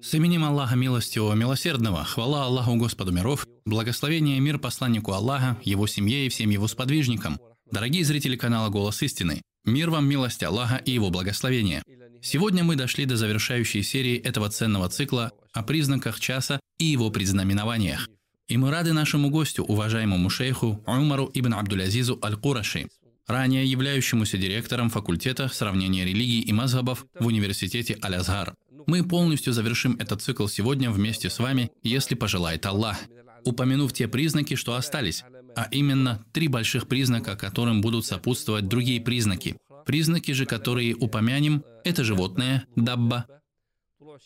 С именем Аллаха Милостивого Милосердного, хвала Аллаху Господу миров, благословение и мир посланнику Аллаха, его семье и всем его сподвижникам. Дорогие зрители канала «Голос истины», мир вам, милость Аллаха и его благословение. Сегодня мы дошли до завершающей серии этого ценного цикла о признаках часа и его предзнаменованиях. И мы рады нашему гостю, уважаемому шейху Умару ибн Абдулязизу Аль-Кураши, ранее являющемуся директором факультета сравнения религий и мазхабов в университете Аль-Азгар. Мы полностью завершим этот цикл сегодня вместе с вами, если пожелает Аллах, упомянув те признаки, что остались, а именно три больших признака, которым будут сопутствовать другие признаки. Признаки же, которые упомянем, это животное, дабба,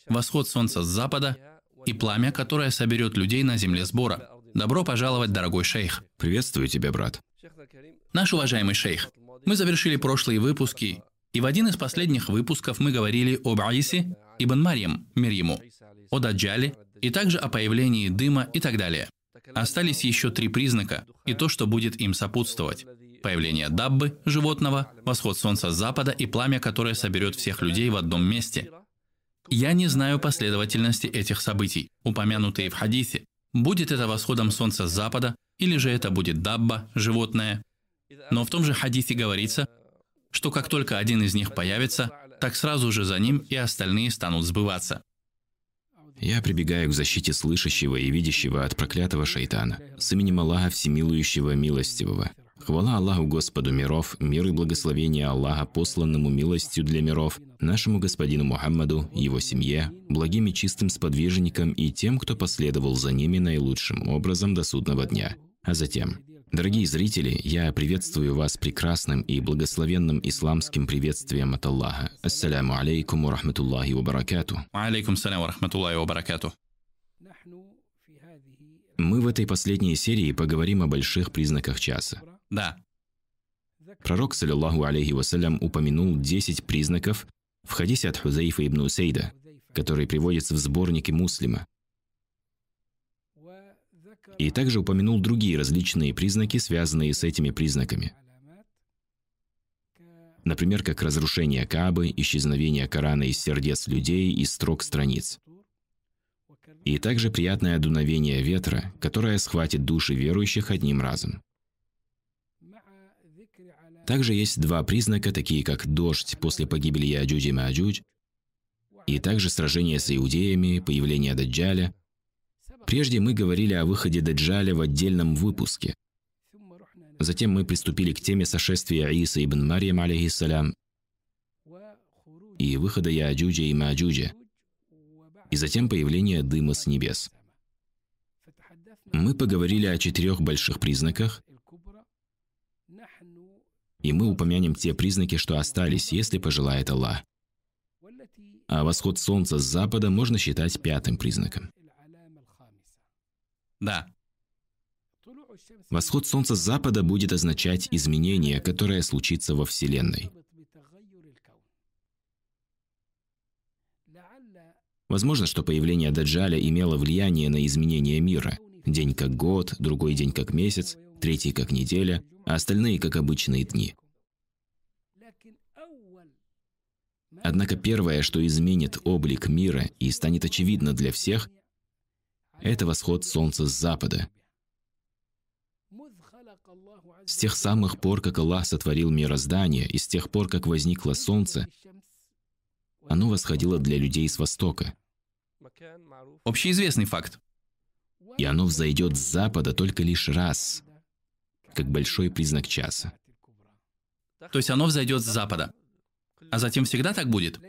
восход солнца с запада и пламя, которое соберет людей на земле сбора. Добро пожаловать, дорогой шейх. Приветствую тебя, брат. Наш уважаемый шейх, мы завершили прошлые выпуски, и в один из последних выпусков мы говорили об Аисе, Ибн Марьям, мир ему, о Даджале и также о появлении дыма и так далее. Остались еще три признака и то, что будет им сопутствовать. Появление Даббы, животного, восход солнца с запада и пламя, которое соберет всех людей в одном месте. Я не знаю последовательности этих событий, упомянутые в хадисе. Будет это восходом солнца с запада, или же это будет Дабба, животное. Но в том же хадисе говорится, что как только один из них появится, так сразу же за ним и остальные станут сбываться. Я прибегаю к защите слышащего и видящего от проклятого шайтана. С именем Аллаха Всемилующего Милостивого. Хвала Аллаху Господу миров, мир и благословение Аллаха, посланному милостью для миров, нашему господину Мухаммаду, его семье, благим и чистым сподвижникам и тем, кто последовал за ними наилучшим образом до судного дня. А затем, Дорогие зрители, я приветствую вас прекрасным и благословенным исламским приветствием от Аллаха. Ассаляму алейкум ва рахматуллахи ва баракату. Алейкум салям ва рахматуллахи ва баракату. Мы в этой последней серии поговорим о больших признаках часа. Да. Пророк, саллиллаху алейхи вассалям, упомянул 10 признаков в хадисе от Хузаифа ибн Усейда, который приводится в сборнике Муслима. И также упомянул другие различные признаки, связанные с этими признаками. Например, как разрушение Каабы, исчезновение Корана из сердец людей и строк страниц. И также приятное дуновение ветра, которое схватит души верующих одним разом. Также есть два признака, такие как дождь после погибели Яджудь и Маджудь, и также сражение с иудеями, появление Даджаля, Прежде мы говорили о выходе Даджаля в отдельном выпуске. Затем мы приступили к теме сошествия Иса ибн Марьям, алейхиссалям, и выхода Яаджуджа и Маджуджа, и затем появление дыма с небес. Мы поговорили о четырех больших признаках, и мы упомянем те признаки, что остались, если пожелает Аллах. А восход солнца с запада можно считать пятым признаком. Да. Восход Солнца с запада будет означать изменение, которое случится во Вселенной. Возможно, что появление Даджаля имело влияние на изменение мира. День как год, другой день как месяц, третий как неделя, а остальные как обычные дни. Однако первое, что изменит облик мира и станет очевидно для всех, это восход солнца с запада. С тех самых пор, как Аллах сотворил мироздание, и с тех пор, как возникло солнце, оно восходило для людей с востока. Общеизвестный факт. И оно взойдет с запада только лишь раз, как большой признак часа. То есть оно взойдет с запада. А затем всегда так будет?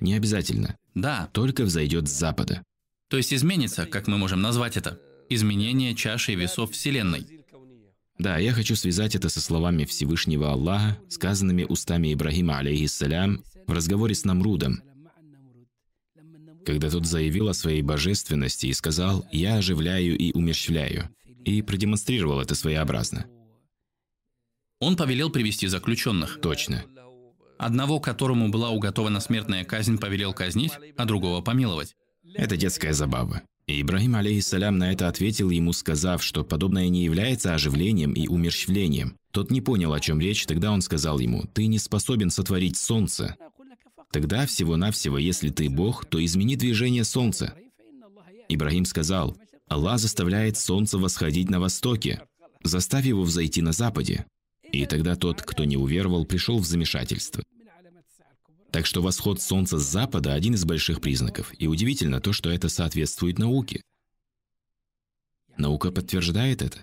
Не обязательно. Да. Только взойдет с запада. То есть изменится, как мы можем назвать это, изменение чаши весов Вселенной. Да, я хочу связать это со словами Всевышнего Аллаха, сказанными устами Ибрагима, алейхиссалям, в разговоре с Намрудом, когда тот заявил о своей божественности и сказал «Я оживляю и умерщвляю», и продемонстрировал это своеобразно. Он повелел привести заключенных. Точно. Одного, которому была уготована смертная казнь, повелел казнить, а другого помиловать. Это детская забава. И Ибрагим, алейхиссалям, на это ответил ему, сказав, что подобное не является оживлением и умерщвлением. Тот не понял, о чем речь, тогда он сказал ему, «Ты не способен сотворить солнце, Тогда всего-навсего, если ты Бог, то измени движение солнца. Ибрагим сказал, Аллах заставляет солнце восходить на востоке, заставь его взойти на западе. И тогда тот, кто не уверовал, пришел в замешательство. Так что восход солнца с запада – один из больших признаков. И удивительно то, что это соответствует науке. Наука подтверждает это.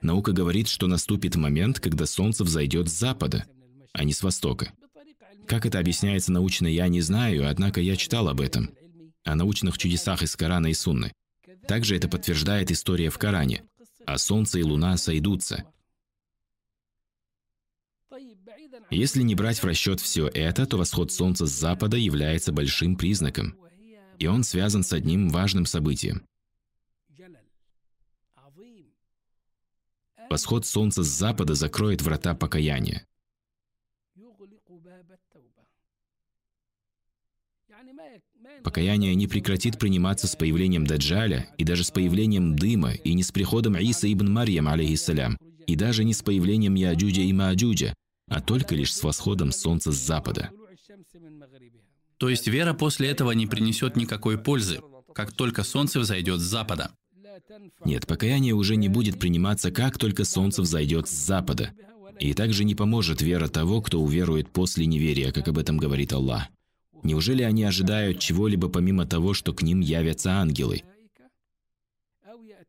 Наука говорит, что наступит момент, когда солнце взойдет с запада, а не с востока. Как это объясняется научно, я не знаю, однако я читал об этом, о научных чудесах из Корана и Сунны. Также это подтверждает история в Коране. А солнце и луна сойдутся. Если не брать в расчет все это, то восход солнца с запада является большим признаком. И он связан с одним важным событием. Восход солнца с запада закроет врата покаяния. Покаяние не прекратит приниматься с появлением Даджаля и даже с появлением дыма, и не с приходом Иса ибн Марьям, алейхиссалям, и даже не с появлением Яджуджа и Мааджуджа, а только лишь с восходом солнца с запада. То есть вера после этого не принесет никакой пользы, как только солнце взойдет с запада. Нет, покаяние уже не будет приниматься, как только солнце взойдет с запада. И также не поможет вера того, кто уверует после неверия, как об этом говорит Аллах. Неужели они ожидают чего-либо помимо того, что к ним явятся ангелы?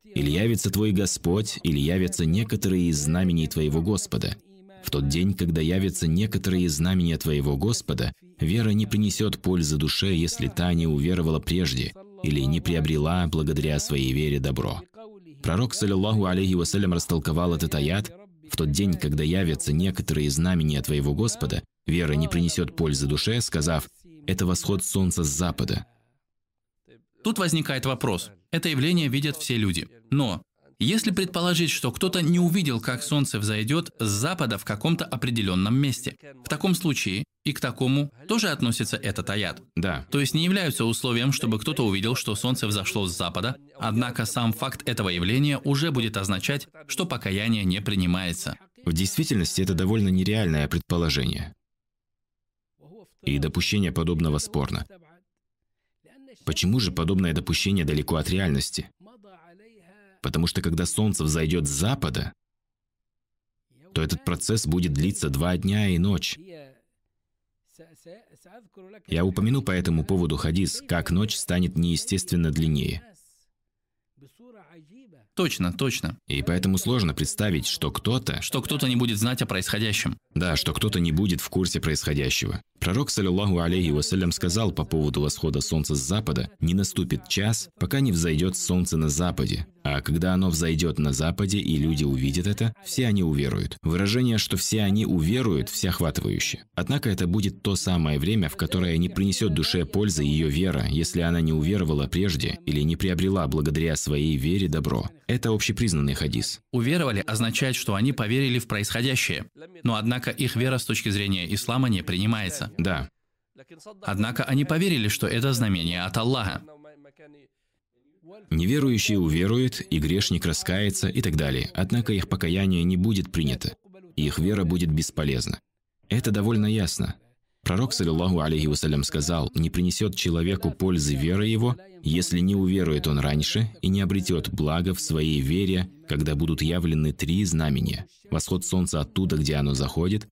Или явится твой Господь, или явятся некоторые из знамений твоего Господа. В тот день, когда явятся некоторые знамения твоего Господа, вера не принесет пользы душе, если та не уверовала прежде или не приобрела благодаря своей вере добро. Пророк, саллиллаху алейхи вассалям, растолковал этот аят, в тот день, когда явятся некоторые знамения твоего Господа, вера не принесет пользы душе, сказав, это восход солнца с запада. Тут возникает вопрос. Это явление видят все люди. Но если предположить, что кто-то не увидел, как солнце взойдет с запада в каком-то определенном месте, в таком случае и к такому тоже относится этот аят. Да. То есть не являются условием, чтобы кто-то увидел, что солнце взошло с запада, однако сам факт этого явления уже будет означать, что покаяние не принимается. В действительности это довольно нереальное предположение и допущение подобного спорно. Почему же подобное допущение далеко от реальности? Потому что когда солнце взойдет с запада, то этот процесс будет длиться два дня и ночь. Я упомяну по этому поводу хадис, как ночь станет неестественно длиннее. Точно, точно. И поэтому сложно представить, что кто-то... Что кто-то не будет знать о происходящем. Да, что кто-то не будет в курсе происходящего. Пророк, саллиллаху алейхи вассалям, сказал по поводу восхода солнца с запада, «Не наступит час, пока не взойдет солнце на западе, а когда оно взойдет на западе и люди увидят это, все они уверуют». Выражение, что все они уверуют, всеохватывающе. Однако это будет то самое время, в которое не принесет душе пользы ее вера, если она не уверовала прежде или не приобрела благодаря своей вере добро. Это общепризнанный хадис. Уверовали означает, что они поверили в происходящее. Но однако их вера с точки зрения ислама не принимается. Да. Однако они поверили, что это знамение от Аллаха. Неверующий уверует, и грешник раскается и так далее. Однако их покаяние не будет принято, и их вера будет бесполезна. Это довольно ясно. Пророк, саллиллаху алейхи вассалям, сказал, «Не принесет человеку пользы вера его, если не уверует он раньше и не обретет благо в своей вере, когда будут явлены три знамения. Восход солнца оттуда, где оно заходит,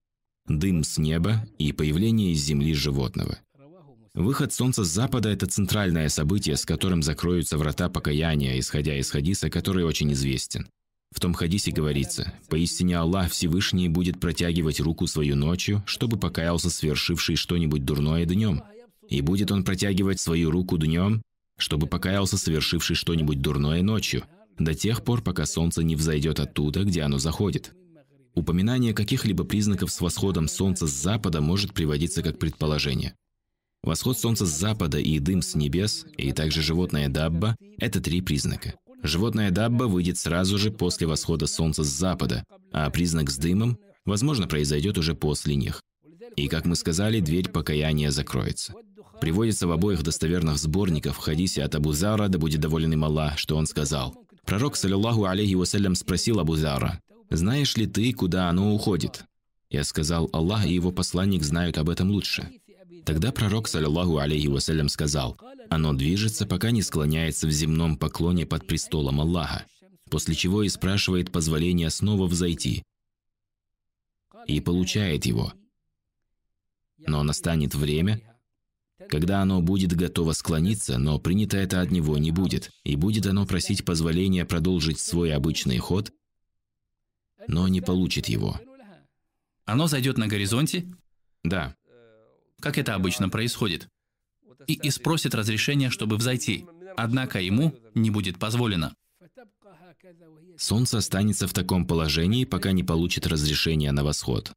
дым с неба и появление из земли животного. Выход солнца с запада – это центральное событие, с которым закроются врата покаяния, исходя из хадиса, который очень известен. В том хадисе говорится, «Поистине Аллах Всевышний будет протягивать руку свою ночью, чтобы покаялся свершивший что-нибудь дурное днем. И будет он протягивать свою руку днем, чтобы покаялся совершивший что-нибудь дурное ночью, до тех пор, пока солнце не взойдет оттуда, где оно заходит. Упоминание каких-либо признаков с восходом солнца с запада может приводиться как предположение. Восход солнца с запада и дым с небес, и также животное дабба – это три признака. Животное дабба выйдет сразу же после восхода солнца с запада, а признак с дымом, возможно, произойдет уже после них. И, как мы сказали, дверь покаяния закроется. Приводится в обоих достоверных сборниках в хадисе от Абу Зара, да будет доволен им Аллах, что он сказал. Пророк, саллиллаху алейхи вассалям, спросил Абу Зара, знаешь ли ты, куда оно уходит?» Я сказал, Аллах и его посланник знают об этом лучше. Тогда пророк, саллиллаху алейхи вассалям, сказал, «Оно движется, пока не склоняется в земном поклоне под престолом Аллаха, после чего и спрашивает позволения снова взойти, и получает его. Но настанет время, когда оно будет готово склониться, но принято это от него не будет, и будет оно просить позволения продолжить свой обычный ход, но не получит его. Оно зайдет на горизонте, Да, как это обычно происходит, и, и спросит разрешения, чтобы взойти, однако ему не будет позволено. солнце останется в таком положении, пока не получит разрешения на восход.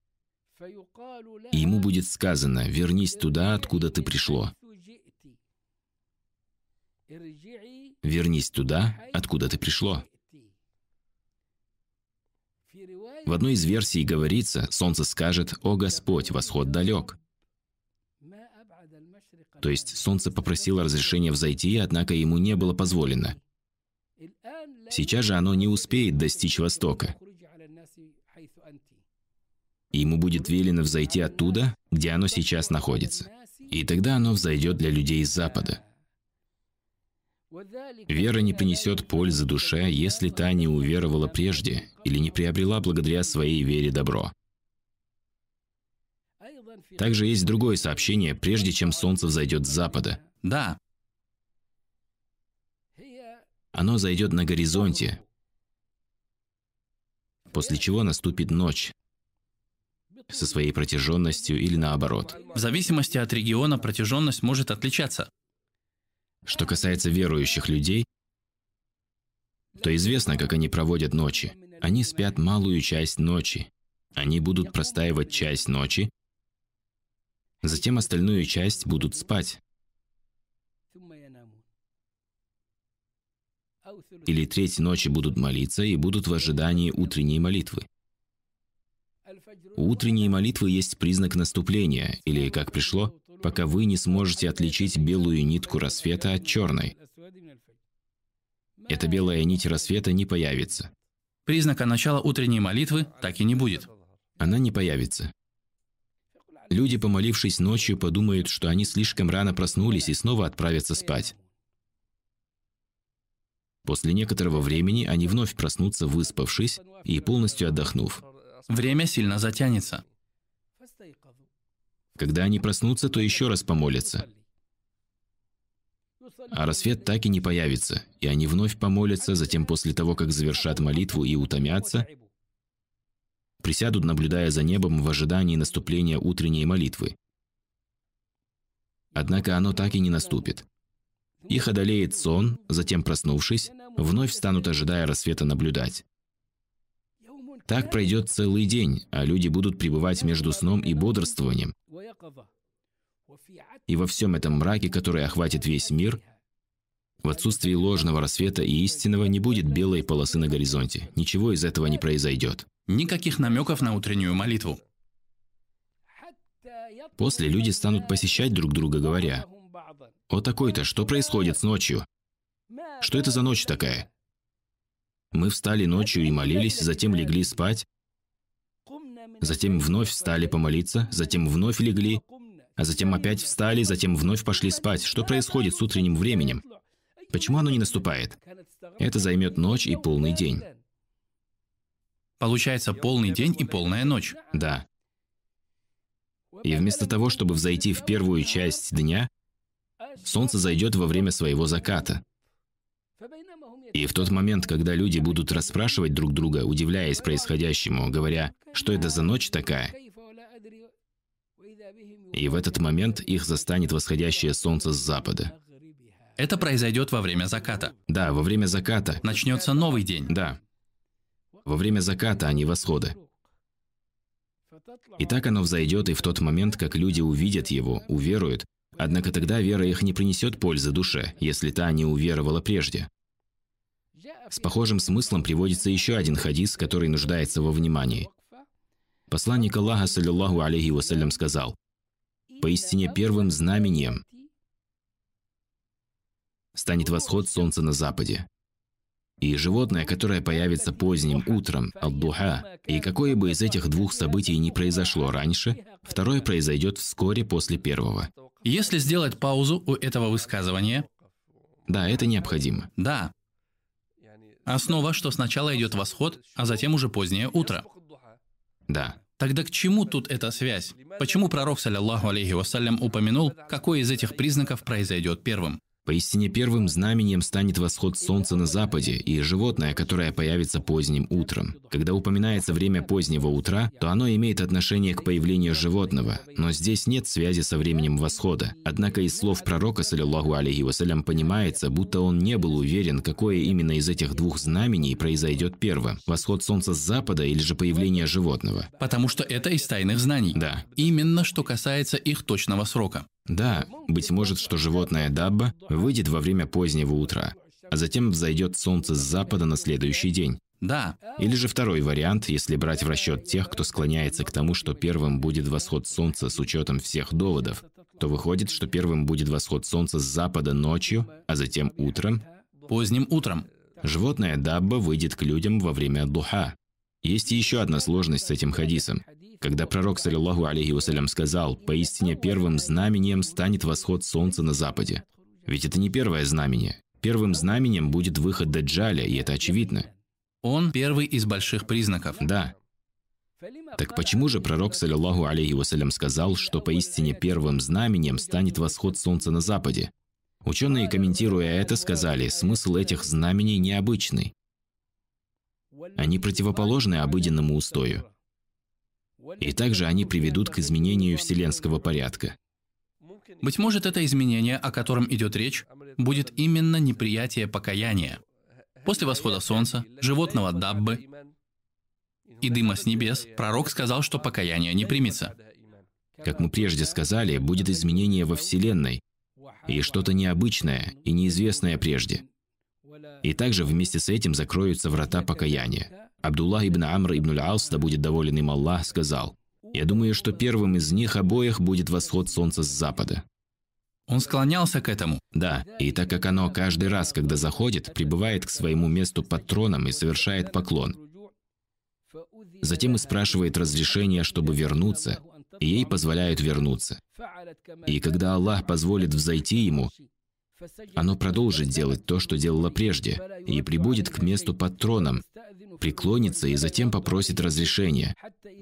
И ему будет сказано, вернись туда, откуда ты пришло. Вернись туда, откуда ты пришло. В одной из версий говорится, солнце скажет, «О Господь, восход далек». То есть солнце попросило разрешения взойти, однако ему не было позволено. Сейчас же оно не успеет достичь востока. Ему будет велено взойти оттуда, где оно сейчас находится. И тогда оно взойдет для людей с запада. Вера не принесет пользы душе, если та не уверовала прежде или не приобрела благодаря своей вере добро. Также есть другое сообщение, прежде чем солнце взойдет с запада. Да, Оно зайдет на горизонте, после чего наступит ночь со своей протяженностью или наоборот. в зависимости от региона протяженность может отличаться. Что касается верующих людей, то известно, как они проводят ночи. Они спят малую часть ночи. Они будут простаивать часть ночи, затем остальную часть будут спать. Или треть ночи будут молиться и будут в ожидании утренней молитвы. У утренней молитвы есть признак наступления, или, как пришло, пока вы не сможете отличить белую нитку рассвета от черной. Эта белая нить рассвета не появится. Признака начала утренней молитвы так и не будет. Она не появится. Люди, помолившись ночью, подумают, что они слишком рано проснулись и снова отправятся спать. После некоторого времени они вновь проснутся, выспавшись и полностью отдохнув. Время сильно затянется. Когда они проснутся, то еще раз помолятся. А рассвет так и не появится, и они вновь помолятся, затем после того, как завершат молитву и утомятся, присядут, наблюдая за небом в ожидании наступления утренней молитвы. Однако оно так и не наступит. Их одолеет сон, затем проснувшись, вновь станут, ожидая рассвета, наблюдать. Так пройдет целый день, а люди будут пребывать между сном и бодрствованием. И во всем этом мраке, который охватит весь мир, в отсутствии ложного рассвета и истинного не будет белой полосы на горизонте. Ничего из этого не произойдет. Никаких намеков на утреннюю молитву. После люди станут посещать друг друга, говоря, «О такой-то, что происходит с ночью? Что это за ночь такая?» Мы встали ночью и молились, затем легли спать, затем вновь встали помолиться, затем вновь легли, а затем опять встали, затем вновь пошли спать. Что происходит с утренним временем? Почему оно не наступает? Это займет ночь и полный день. Получается полный день и полная ночь. Да. И вместо того, чтобы взойти в первую часть дня, солнце зайдет во время своего заката. И в тот момент, когда люди будут расспрашивать друг друга, удивляясь происходящему, говоря, что это за ночь такая, и в этот момент их застанет восходящее солнце с запада. Это произойдет во время заката. Да, во время заката. Начнется новый день. Да. Во время заката, а не восхода. И так оно взойдет и в тот момент, как люди увидят его, уверуют, однако тогда вера их не принесет пользы душе, если та не уверовала прежде. С похожим смыслом приводится еще один хадис, который нуждается во внимании. Посланник Аллаха, саллиллаху алейхи вассалям, сказал, «Поистине первым знамением станет восход солнца на западе. и животное, которое появится поздним утром, аль-духа, и какое бы из этих двух событий не произошло раньше, второе произойдет вскоре после первого. Если сделать паузу у этого высказывания, Да, это необходимо. да, основа, что сначала идет восход, а затем уже позднее утро. Да. Тогда к чему тут эта связь? Почему пророк, саллиллаху алейхи вассалям, упомянул, какой из этих признаков произойдет первым? Поистине первым знамением станет восход солнца на западе и животное, которое появится поздним утром. Когда упоминается время позднего утра, то оно имеет отношение к появлению животного, но здесь нет связи со временем восхода. Однако из слов пророка, саллиллаху алейхи вассалям, понимается, будто он не был уверен, какое именно из этих двух знамений произойдет первым – восход солнца с запада или же появление животного. Потому что это из тайных знаний. Да. Именно что касается их точного срока. Да, быть может, что животное Дабба выйдет во время позднего утра, а затем взойдет солнце с запада на следующий день. Да, Или же второй вариант, если брать в расчет тех, кто склоняется к тому, что первым будет восход солнца с учетом всех доводов, то выходит, что первым будет восход солнца с запада ночью, а затем утром. поздним утром. Животное Дабба выйдет к людям во время духа. Есть еще одна сложность с этим хадисом. Когда пророк, саллиллаху алейхи вассалям, сказал, «Поистине первым знамением станет восход солнца на западе». Ведь это не первое знамение. Первым знаменем будет выход Даджаля, и это очевидно. Он первый из больших признаков. Да. Так почему же пророк, саллиллаху алейхи вассалям, сказал, что поистине первым знаменем станет восход солнца на западе? Ученые, комментируя это, сказали, смысл этих знамений необычный. Они противоположны обыденному устою. И также они приведут к изменению вселенского порядка. Быть может, это изменение, о котором идет речь, будет именно неприятие покаяния. После восхода солнца, животного Даббы и дыма с небес, пророк сказал, что покаяние не примется. Как мы прежде сказали, будет изменение во Вселенной, и что-то необычное и неизвестное прежде. И также вместе с этим закроются врата покаяния. Абдуллах ибн Амр ибн Аль-Ас, да будет доволен им Аллах, сказал, «Я думаю, что первым из них обоих будет восход солнца с запада». Он склонялся к этому. Да, и так как оно каждый раз, когда заходит, прибывает к своему месту под троном и совершает поклон, затем и спрашивает разрешения, чтобы вернуться, и ей позволяют вернуться. И когда Аллах позволит взойти ему, оно продолжит делать то, что делало прежде, и прибудет к месту под троном, преклонится и затем попросит разрешения,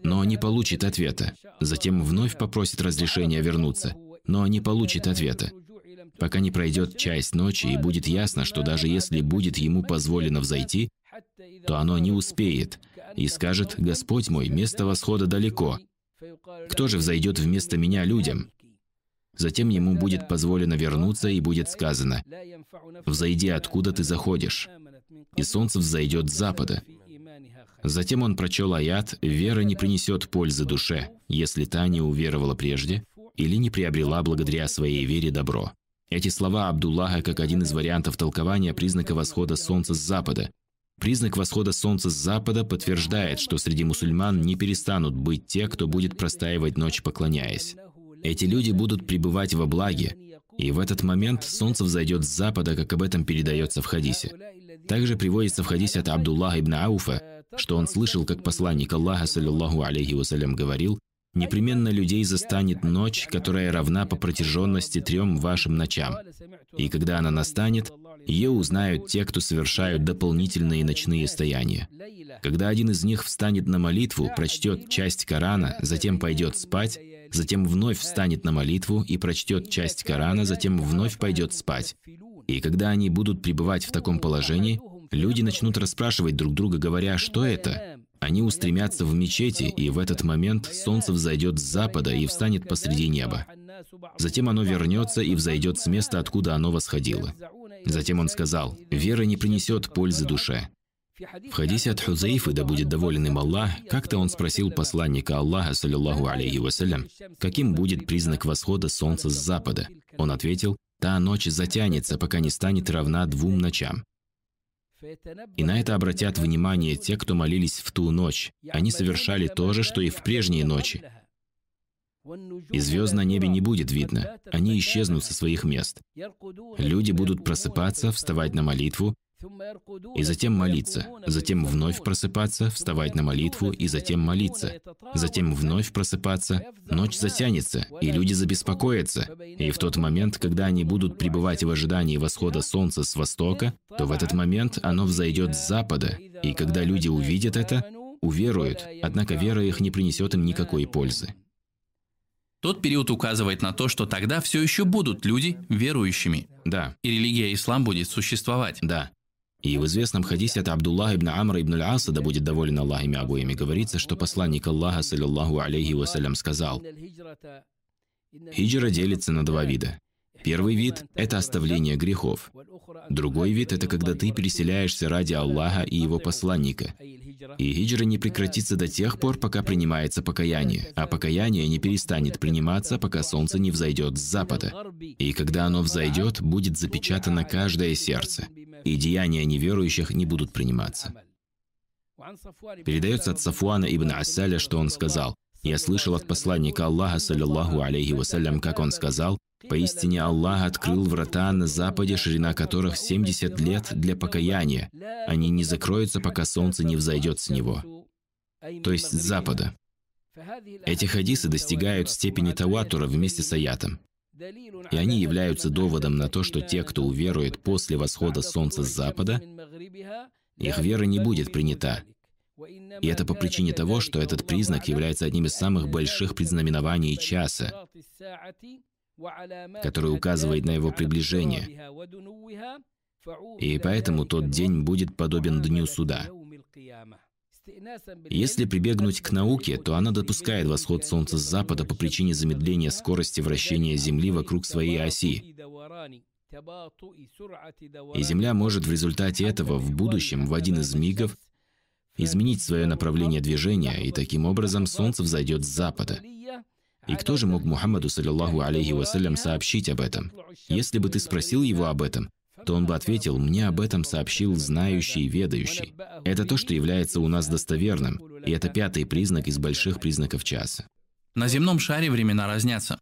но не получит ответа. Затем вновь попросит разрешения вернуться, но не получит ответа. Пока не пройдет часть ночи и будет ясно, что даже если будет ему позволено взойти, то оно не успеет и скажет «Господь мой, место восхода далеко. Кто же взойдет вместо меня людям?» Затем ему будет позволено вернуться и будет сказано «Взойди, откуда ты заходишь». И солнце взойдет с запада. Затем он прочел аят «Вера не принесет пользы душе, если та не уверовала прежде или не приобрела благодаря своей вере добро». Эти слова Абдуллаха как один из вариантов толкования признака восхода солнца с запада. Признак восхода солнца с запада подтверждает, что среди мусульман не перестанут быть те, кто будет простаивать ночь, поклоняясь. Эти люди будут пребывать во благе, и в этот момент солнце взойдет с запада, как об этом передается в хадисе. Также приводится в хадисе от Абдуллаха ибн Ауфа, что он слышал, как посланник Аллаха, саллиллаху алейхи вассалям, говорил, «Непременно людей застанет ночь, которая равна по протяженности трем вашим ночам. И когда она настанет, ее узнают те, кто совершают дополнительные ночные стояния. Когда один из них встанет на молитву, прочтет часть Корана, затем пойдет спать, затем вновь встанет на молитву и прочтет часть Корана, затем вновь пойдет спать. И когда они будут пребывать в таком положении, люди начнут расспрашивать друг друга, говоря, что это? Они устремятся в мечети, и в этот момент солнце взойдет с запада и встанет посреди неба. Затем оно вернется и взойдет с места, откуда оно восходило. Затем он сказал, «Вера не принесет пользы душе». В хадисе от Хузейфы, да будет доволен им Аллах, как-то он спросил посланника Аллаха, саллиллаху алейхи вассалям, каким будет признак восхода солнца с запада. Он ответил, «Та ночь затянется, пока не станет равна двум ночам». И на это обратят внимание те, кто молились в ту ночь. Они совершали то же, что и в прежние ночи. И звезд на небе не будет видно. Они исчезнут со своих мест. Люди будут просыпаться, вставать на молитву, и затем молиться, затем вновь просыпаться, вставать на молитву и затем молиться, затем вновь просыпаться, ночь затянется, и люди забеспокоятся, и в тот момент, когда они будут пребывать в ожидании восхода солнца с востока, то в этот момент оно взойдет с запада, и когда люди увидят это, уверуют, однако вера их не принесет им никакой пользы. Тот период указывает на то, что тогда все еще будут люди верующими. Да. И религия ислам будет существовать. Да. И в известном хадисе от Абдуллаха ибн Амра ибн Аль-Аса, да будет доволен Аллах ими обоими, говорится, что посланник Аллаха, саллиллаху алейхи вассалям, сказал, «Хиджра делится на два вида. Первый вид – это оставление грехов. Другой вид – это когда ты переселяешься ради Аллаха и Его посланника. И хиджра не прекратится до тех пор, пока принимается покаяние, а покаяние не перестанет приниматься, пока солнце не взойдет с запада. И когда оно взойдет, будет запечатано каждое сердце, и деяния неверующих не будут приниматься. Передается от Сафуана ибн Асаля, что он сказал, «Я слышал от посланника Аллаха, саллиллаху алейхи вассалям, как он сказал, Поистине Аллах открыл врата на западе, ширина которых 70 лет для покаяния. Они не закроются, пока солнце не взойдет с него. То есть с запада. Эти хадисы достигают степени таватура вместе с аятом. И они являются доводом на то, что те, кто уверует после восхода солнца с запада, их вера не будет принята. И это по причине того, что этот признак является одним из самых больших предзнаменований часа, который указывает на его приближение. И поэтому тот день будет подобен дню суда. Если прибегнуть к науке, то она допускает восход Солнца с запада по причине замедления скорости вращения Земли вокруг своей оси. И Земля может в результате этого в будущем, в один из мигов, изменить свое направление движения, и таким образом Солнце взойдет с запада. И кто же мог Мухаммаду, саллиллаху алейхи вассалям, сообщить об этом? Если бы ты спросил его об этом, то он бы ответил, «Мне об этом сообщил знающий и ведающий». Это то, что является у нас достоверным, и это пятый признак из больших признаков часа. На земном шаре времена разнятся.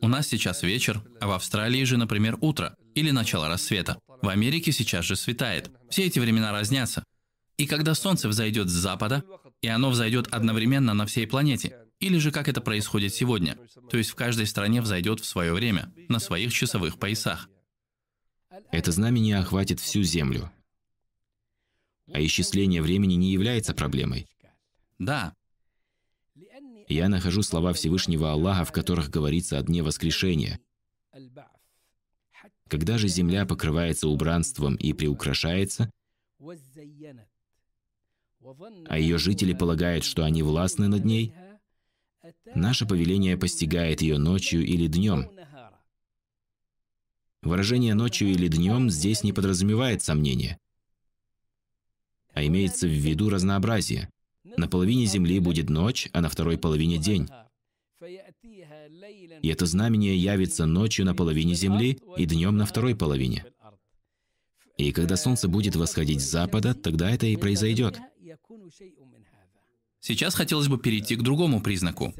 У нас сейчас вечер, а в Австралии же, например, утро или начало рассвета. В Америке сейчас же светает. Все эти времена разнятся. И когда солнце взойдет с запада, и оно взойдет одновременно на всей планете, или же как это происходит сегодня, то есть в каждой стране взойдет в свое время, на своих часовых поясах. Это знамение охватит всю Землю. А исчисление времени не является проблемой. Да. Я нахожу слова Всевышнего Аллаха, в которых говорится о дне воскрешения. Когда же земля покрывается убранством и приукрашается, а ее жители полагают, что они властны над ней, наше повеление постигает ее ночью или днем. Выражение «ночью» или «днем» здесь не подразумевает сомнения, а имеется в виду разнообразие. На половине Земли будет ночь, а на второй половине день. И это знамение явится ночью на половине Земли и днем на второй половине. И когда солнце будет восходить с запада, тогда это и произойдет. Сейчас хотелось бы перейти к другому признаку.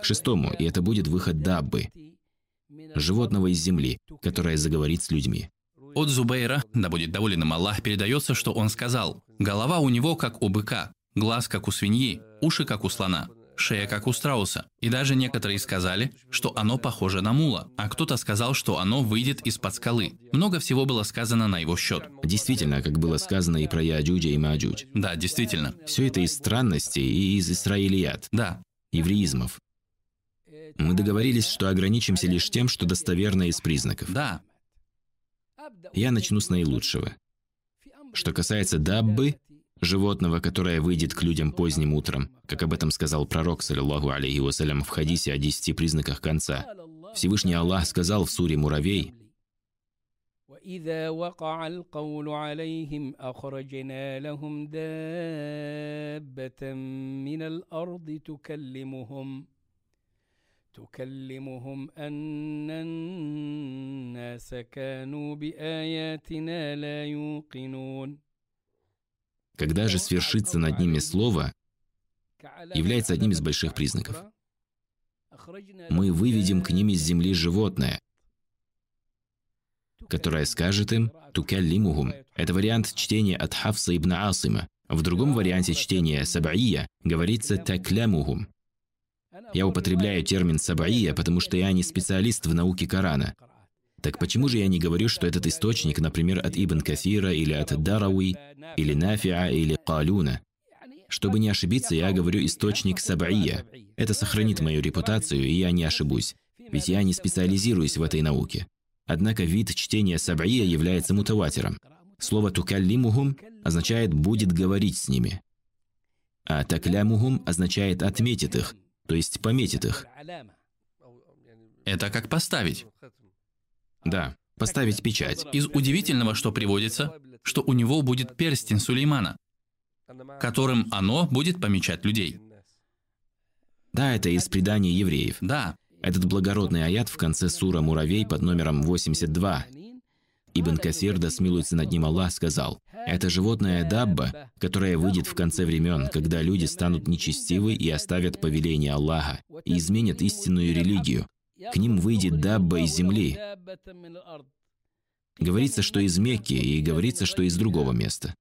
К шестому, и это будет выход Даббы, животного из земли, которое заговорит с людьми. От Зубейра, да будет доволен им Аллах, передается, что он сказал, «Голова у него, как у быка, глаз, как у свиньи, уши, как у слона, шея как у страуса. И даже некоторые сказали, что оно похоже на мула, а кто-то сказал, что оно выйдет из-под скалы. Много всего было сказано на его счет. Действительно, как было сказано и про Яджуджа и Маджудж. Да, действительно. Все это из странностей и из Исраилият. Да. Евреизмов. Мы договорились, что ограничимся лишь тем, что достоверно из признаков. Да. Я начну с наилучшего. Что касается Даббы, животного, которое выйдет к людям поздним утром, как об этом сказал пророк, саллиллаху алейхи вассалям, в хадисе о десяти признаках конца. Всевышний Аллах сказал в суре «Муравей», وإذا وقع القول عليهم أخرجنا لهم دابة من الأرض تكلمهم تكلمهم أن الناس كانوا بآياتنا لا يوقنون когда же свершится над ними слово, является одним из больших признаков. Мы выведем к ним из земли животное, которая скажет им «тукаллимухум». Это вариант чтения от Хафса ибн Асима. В другом варианте чтения «сабаия» говорится «таклямухум». Я употребляю термин «сабаия», потому что я не специалист в науке Корана. Так почему же я не говорю, что этот источник, например, от Ибн Кафира или от Дарауи, или Нафиа, или Калюна? Чтобы не ошибиться, я говорю источник Сабаия. Это сохранит мою репутацию, и я не ошибусь. Ведь я не специализируюсь в этой науке. Однако вид чтения Сабаия является мутаватером. Слово «тукаллимухум» означает «будет говорить с ними», а «таклямухум» означает «отметит их», то есть «пометит их». Это как поставить. Да, поставить печать. Из удивительного, что приводится, что у него будет перстень Сулеймана, которым оно будет помечать людей. Да, это из преданий евреев. Да, Этот благородный аят в конце сура Муравей под номером 82. Ибн Касир, да смилуется над ним Аллах, сказал, «Это животное Дабба, которое выйдет в конце времен, когда люди станут нечестивы и оставят повеление Аллаха, и изменят истинную религию. К ним выйдет Дабба из земли». Говорится, что из Мекки, и говорится, что из другого места.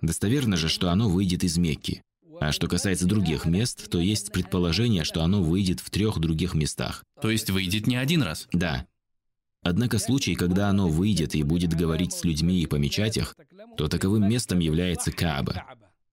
Достоверно же, что оно выйдет из Мекки. А что касается других мест, то есть предположение, что оно выйдет в трех других местах. то есть выйдет не один раз. Да. Однако случай, когда оно выйдет и будет говорить с людьми и помечать их, то таковым местом является Кааба.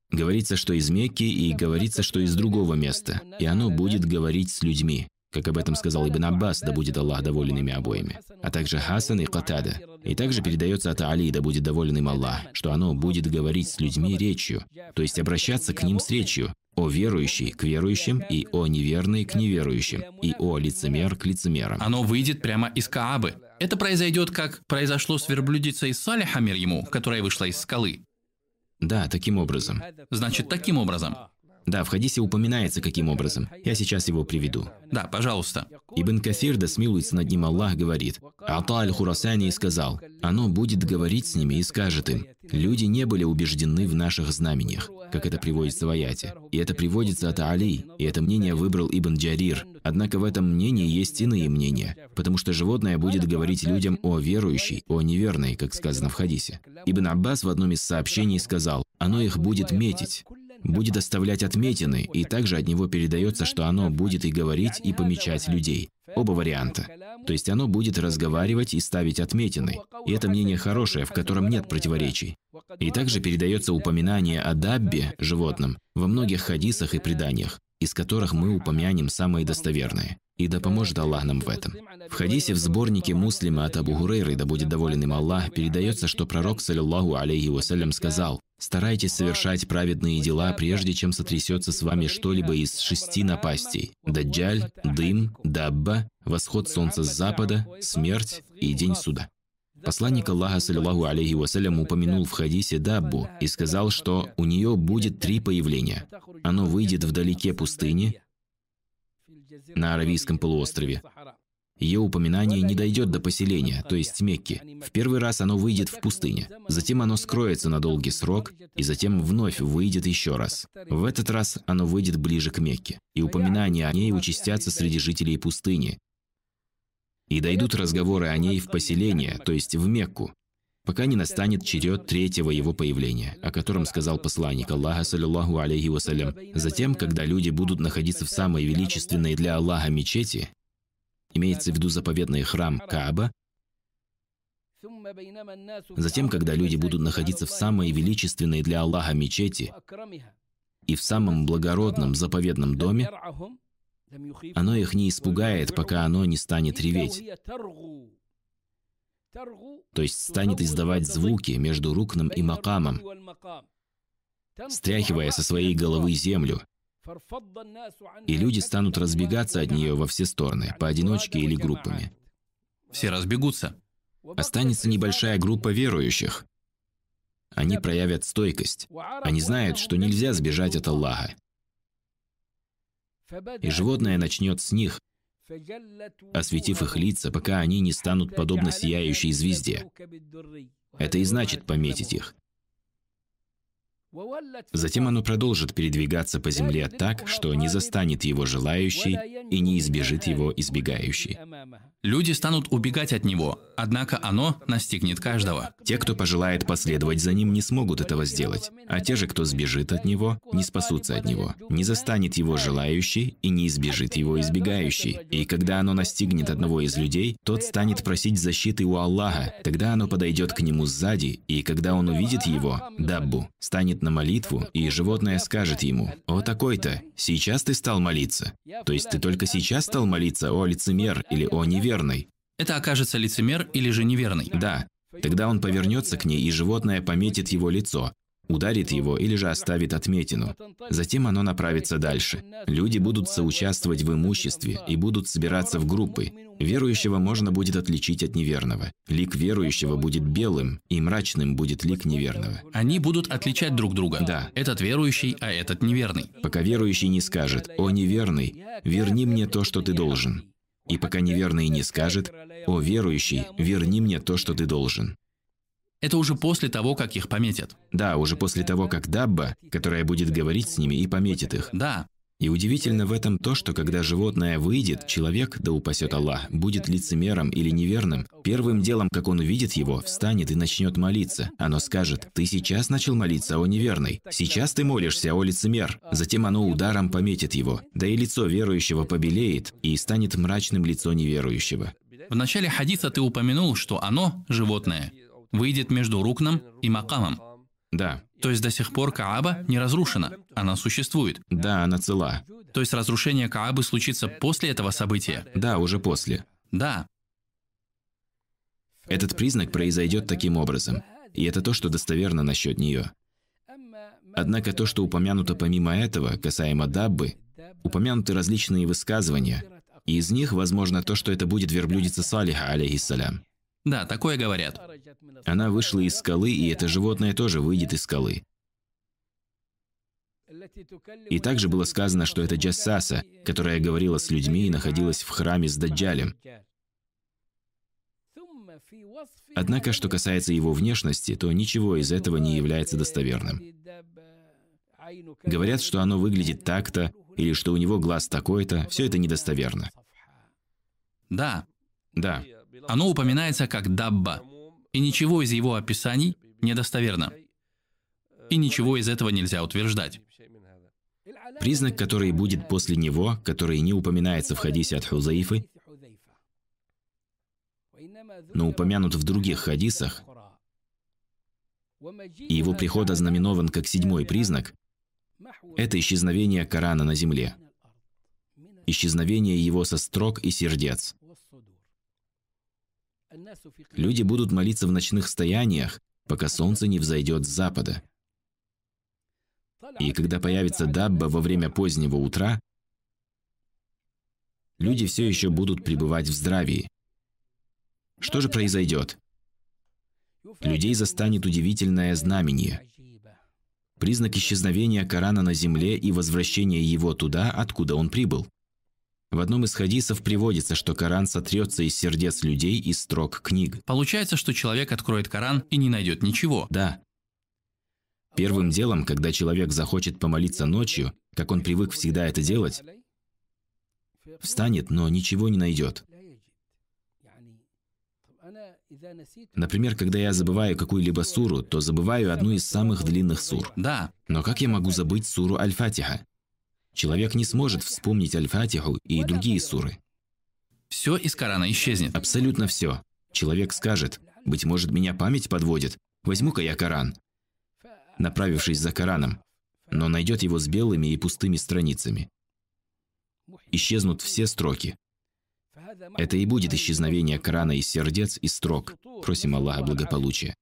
Говорится, что из Мекки, и говорится, что из другого места, и оно будет говорить с людьми, как об этом сказал Ибн Аббас, да будет Аллах доволен ими обоими, а также Хасан и Катада. И также передается от Али, да будет доволен им Аллах, что оно будет говорить с людьми речью, то есть обращаться к ним с речью, о верующий к верующим, и о неверный к неверующим, и о лицемер к лицемерам. Оно выйдет прямо из Каабы. Это произойдет, как произошло с верблюдицей Салиха мир ему, которая вышла из скалы. Да, таким образом. Значит, таким образом. Да, в хадисе упоминается, каким образом. Я сейчас его приведу. Да, пожалуйста. Ибн Кафир, да смилуется над ним Аллах, говорит, Ата аль-Хурасани сказал, «Оно будет говорить с ними и скажет им, люди не были убеждены в наших знамениях, как это приводится в аяте. И это приводится от Али, и это мнение выбрал Ибн Джарир. Однако в этом мнении есть иные мнения, потому что животное будет говорить людям о верующей, о неверной, как сказано в хадисе. Ибн Аббас в одном из сообщений сказал, «Оно их будет метить, будет оставлять отметины, и также от него передается, что оно будет и говорить, и помечать людей. Оба варианта. То есть оно будет разговаривать и ставить отметины. И это мнение хорошее, в котором нет противоречий. И также передается упоминание о даббе, животном, во многих хадисах и преданиях, из которых мы упомянем самые достоверные. И да поможет Аллах нам в этом. В хадисе в сборнике Муслима от Абу Хурейры, да будет доволен им Аллах, передается, что пророк, саллиллаху алейхи вассалям, сказал, «Старайтесь совершать праведные дела, прежде чем сотрясется с вами что-либо из шести напастей – даджаль, дым, дабба, восход солнца с запада, смерть и день суда». Посланник Аллаха, саллиллаху алейхи вассалям, упомянул в хадисе Даббу и сказал, что у нее будет три появления. Оно выйдет вдалеке пустыни, на Аравийском полуострове. Ее упоминание не дойдет до поселения, то есть Мекки. В первый раз оно выйдет в пустыне, затем оно скроется на долгий срок, и затем вновь выйдет еще раз. В этот раз оно выйдет ближе к Мекке, и упоминания о ней участятся среди жителей пустыни. И дойдут разговоры о ней в поселение, то есть в Мекку, пока не настанет черед третьего его появления, о котором сказал посланник Аллаха, саллиллаху алейхи вассалям. Затем, когда люди будут находиться в самой величественной для Аллаха мечети, имеется в виду заповедный храм Кааба, затем, когда люди будут находиться в самой величественной для Аллаха мечети и в самом благородном заповедном доме, оно их не испугает, пока оно не станет реветь, то есть станет издавать звуки между рукным и макамом, стряхивая со своей головы землю, и люди станут разбегаться от нее во все стороны, поодиночке или группами. Все разбегутся. Останется небольшая группа верующих. Они проявят стойкость. Они знают, что нельзя сбежать от Аллаха. И животное начнет с них, осветив их лица, пока они не станут подобно сияющей звезде. Это и значит пометить их. Затем оно продолжит передвигаться по земле так, что не застанет его желающий и не избежит его избегающий. Люди станут убегать от него, однако оно настигнет каждого. Те, кто пожелает последовать за ним, не смогут этого сделать. А те же, кто сбежит от него, не спасутся от него. Не застанет его желающий и не избежит его избегающий. И когда оно настигнет одного из людей, тот станет просить защиты у Аллаха. Тогда оно подойдет к нему сзади, и когда он увидит его, Даббу, станет на молитву, и животное скажет ему, «О такой-то, сейчас ты стал молиться». То есть ты только сейчас стал молиться, о лицемер или о неверный. Это окажется лицемер или же неверный. Да. Тогда он повернется к ней, и животное пометит его лицо, ударит его или же оставит отметину. Затем оно направится дальше. Люди будут соучаствовать в имуществе и будут собираться в группы. Верующего можно будет отличить от неверного. Лик верующего будет белым, и мрачным будет лик неверного. Они будут отличать друг друга. Да. Этот верующий, а этот неверный. Пока верующий не скажет «О неверный, верни мне то, что ты должен». И пока неверный не скажет «О верующий, верни мне то, что ты должен». Это уже после того, как их пометят. Да, уже после того, как Дабба, которая будет говорить с ними и пометит их. Да, И удивительно в этом то, что когда животное выйдет, человек, да упасет Аллах, будет лицемером или неверным, первым делом, как он увидит его, встанет и начнет молиться. Оно скажет, ты сейчас начал молиться, о неверный. Сейчас ты молишься, о лицемер. Затем оно ударом пометит его. Да и лицо верующего побелеет, и станет мрачным лицо неверующего. в начале хадиса ты упомянул, что оно, животное, выйдет между рукном и макамом. Да, То есть до сих пор Кааба не разрушена, она существует. да, она цела. То есть разрушение Каабы случится после этого события. Да, уже после. Да, Этот признак произойдет таким образом. И это то, что достоверно насчет нее. Однако то, что упомянуто помимо этого, касаемо Даббы, упомянуты различные высказывания, и из них, возможно, то, что это будет верблюдица Салиха, алейхиссалям. да, такое говорят. Она вышла из скалы, и это животное тоже выйдет из скалы. И также было сказано, что это Джассаса, которая говорила с людьми и находилась в храме с Даджалем. Однако, что касается его внешности, то ничего из этого не является достоверным. Говорят, что оно выглядит так-то, или что у него глаз такой-то, все это недостоверно. Да, Да, оно упоминается как Дабба, и ничего из его описаний недостоверно. И ничего из этого нельзя утверждать. признак, который будет после него, который не упоминается в хадисе от Хузаифы, но упомянут в других хадисах, и его приход ознаменован как седьмой признак, это исчезновение Корана на земле, исчезновение его со строк и сердец. Люди будут молиться в ночных стояниях, пока солнце не взойдет с запада. И когда появится Дабба во время позднего утра, люди все еще будут пребывать в здравии. Что же произойдет? Людей застанет удивительное знамение. Признак исчезновения Корана на земле и возвращения его туда, откуда он прибыл. В одном из хадисов приводится, что Коран сотрется из сердец людей из строк книг. Получается, что человек откроет Коран и не найдет ничего. Да. Первым делом, когда человек захочет помолиться ночью, как он привык всегда это делать, встанет, но ничего не найдет. Например, когда я забываю какую-либо суру, то забываю одну из самых длинных сур. Да, Но как я могу забыть суру Аль-Фатиха? Человек не сможет вспомнить Аль-Фатиху и другие суры. все из Корана исчезнет. Абсолютно все. Человек скажет, быть может, меня память подводит, возьму-ка я Коран, направившись за Кораном, но найдет его с белыми и пустыми страницами. Исчезнут все строки. Это и будет исчезновение Корана из сердец и строк. Просим Аллаха благополучия.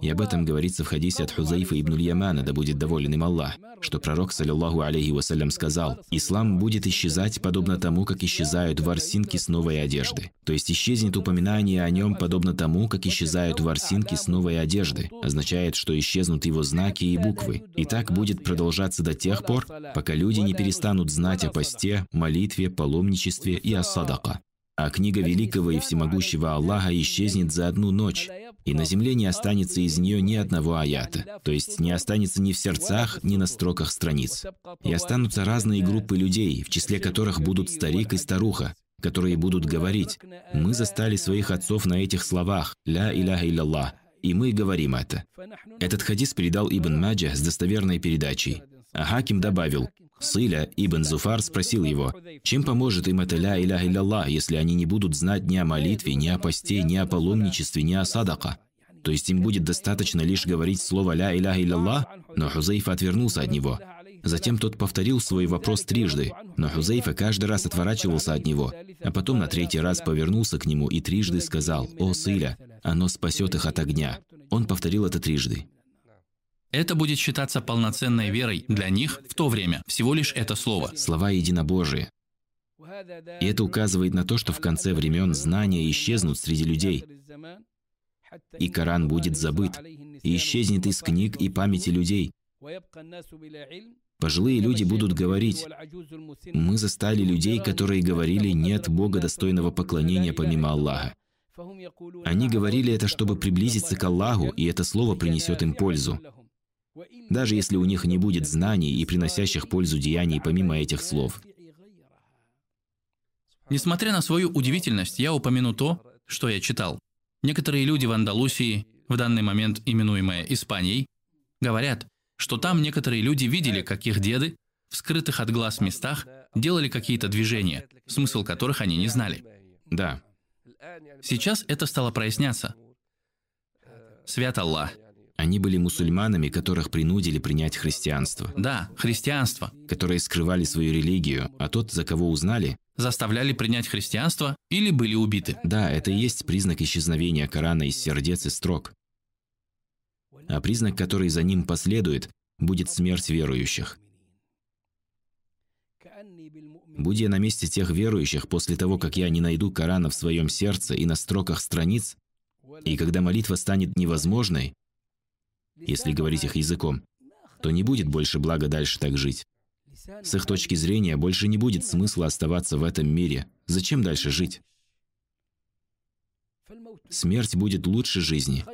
И об этом говорится в хадисе от Хузаифа ибн Ямана, да будет доволен им Аллах, что пророк, саллиллаху алейхи вассалям, сказал, «Ислам будет исчезать подобно тому, как исчезают ворсинки с новой одежды». То есть исчезнет упоминание о нем подобно тому, как исчезают ворсинки с новой одежды. Означает, что исчезнут его знаки и буквы. И так будет продолжаться до тех пор, пока люди не перестанут знать о посте, молитве, паломничестве и о садака. А книга великого и всемогущего Аллаха исчезнет за одну ночь, и на земле не останется из нее ни одного аята, то есть не останется ни в сердцах, ни на строках страниц. И останутся разные группы людей, в числе которых будут старик и старуха, которые будут говорить, «Мы застали своих отцов на этих словах, «Ля иляха илlallah», и мы говорим это». Этот хадис передал Ибн Маджа с достоверной передачей. А Хаким добавил, Сыля, Ибн Зуфар, спросил его, чем поможет им это «Ля иляха илlallah», если они не будут знать ни о молитве, ни о посте, ни о паломничестве, ни о садака? То есть им будет достаточно лишь говорить слово «Ля иляха илlallah», но Хузейфа отвернулся от него. Затем тот повторил свой вопрос трижды, но Хузейфа каждый раз отворачивался от него, а потом на третий раз повернулся к нему и трижды сказал «О, Сыля, оно спасет их от огня». Он повторил это трижды. Это будет считаться полноценной верой для них в то время, всего лишь это слово. Слова единобожие. И это указывает на то, что в конце времен знания исчезнут среди людей, и Коран будет забыт, и исчезнет из книг и памяти людей. Пожилые люди будут говорить, «Мы застали людей, которые говорили, нет Бога достойного поклонения помимо Аллаха». Они говорили это, чтобы приблизиться к Аллаху, и это слово принесет им пользу. Даже если у них не будет знаний и приносящих пользу деяний помимо этих слов. Несмотря на свою удивительность, я упомяну то, что я читал. Некоторые люди в Андалусии, в данный момент именуемая Испанией, говорят, что там некоторые люди видели, как их деды в скрытых от глаз местах делали какие-то движения, смысл которых они не знали. Да. Сейчас это стало проясняться. Свят Аллах. Они были мусульманами, которых принудили принять христианство. Да, христианство. Которые скрывали свою религию, а тот, за кого узнали, заставляли принять христианство или были убиты. Да, это и есть признак исчезновения Корана из сердец и строк. А признак, который за ним последует, будет смерть верующих. Будь я на месте тех верующих после того, как я не найду Корана в своем сердце и на строках страниц, и когда молитва станет невозможной, если говорить их языком, то не будет больше блага дальше так жить. С их точки зрения больше не будет смысла оставаться в этом мире. Зачем дальше жить? Смерть будет лучше жизни.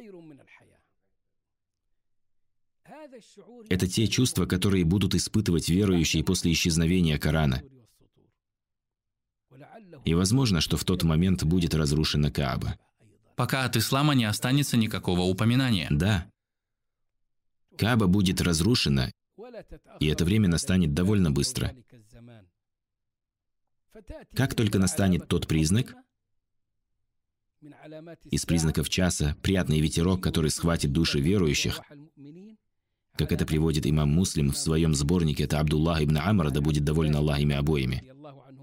Это те чувства, которые будут испытывать верующие после исчезновения Корана. И возможно, что в тот момент будет разрушена Кааба. Пока от ислама не останется никакого упоминания. Да. Кааба будет разрушена, и это время настанет довольно быстро. Как только настанет тот признак, из признаков часа приятный ветерок, который схватит души верующих, как это приводит имам Муслим в своем сборнике, это Абдуллах ибн Амра, да будет доволен Аллах ими обоими,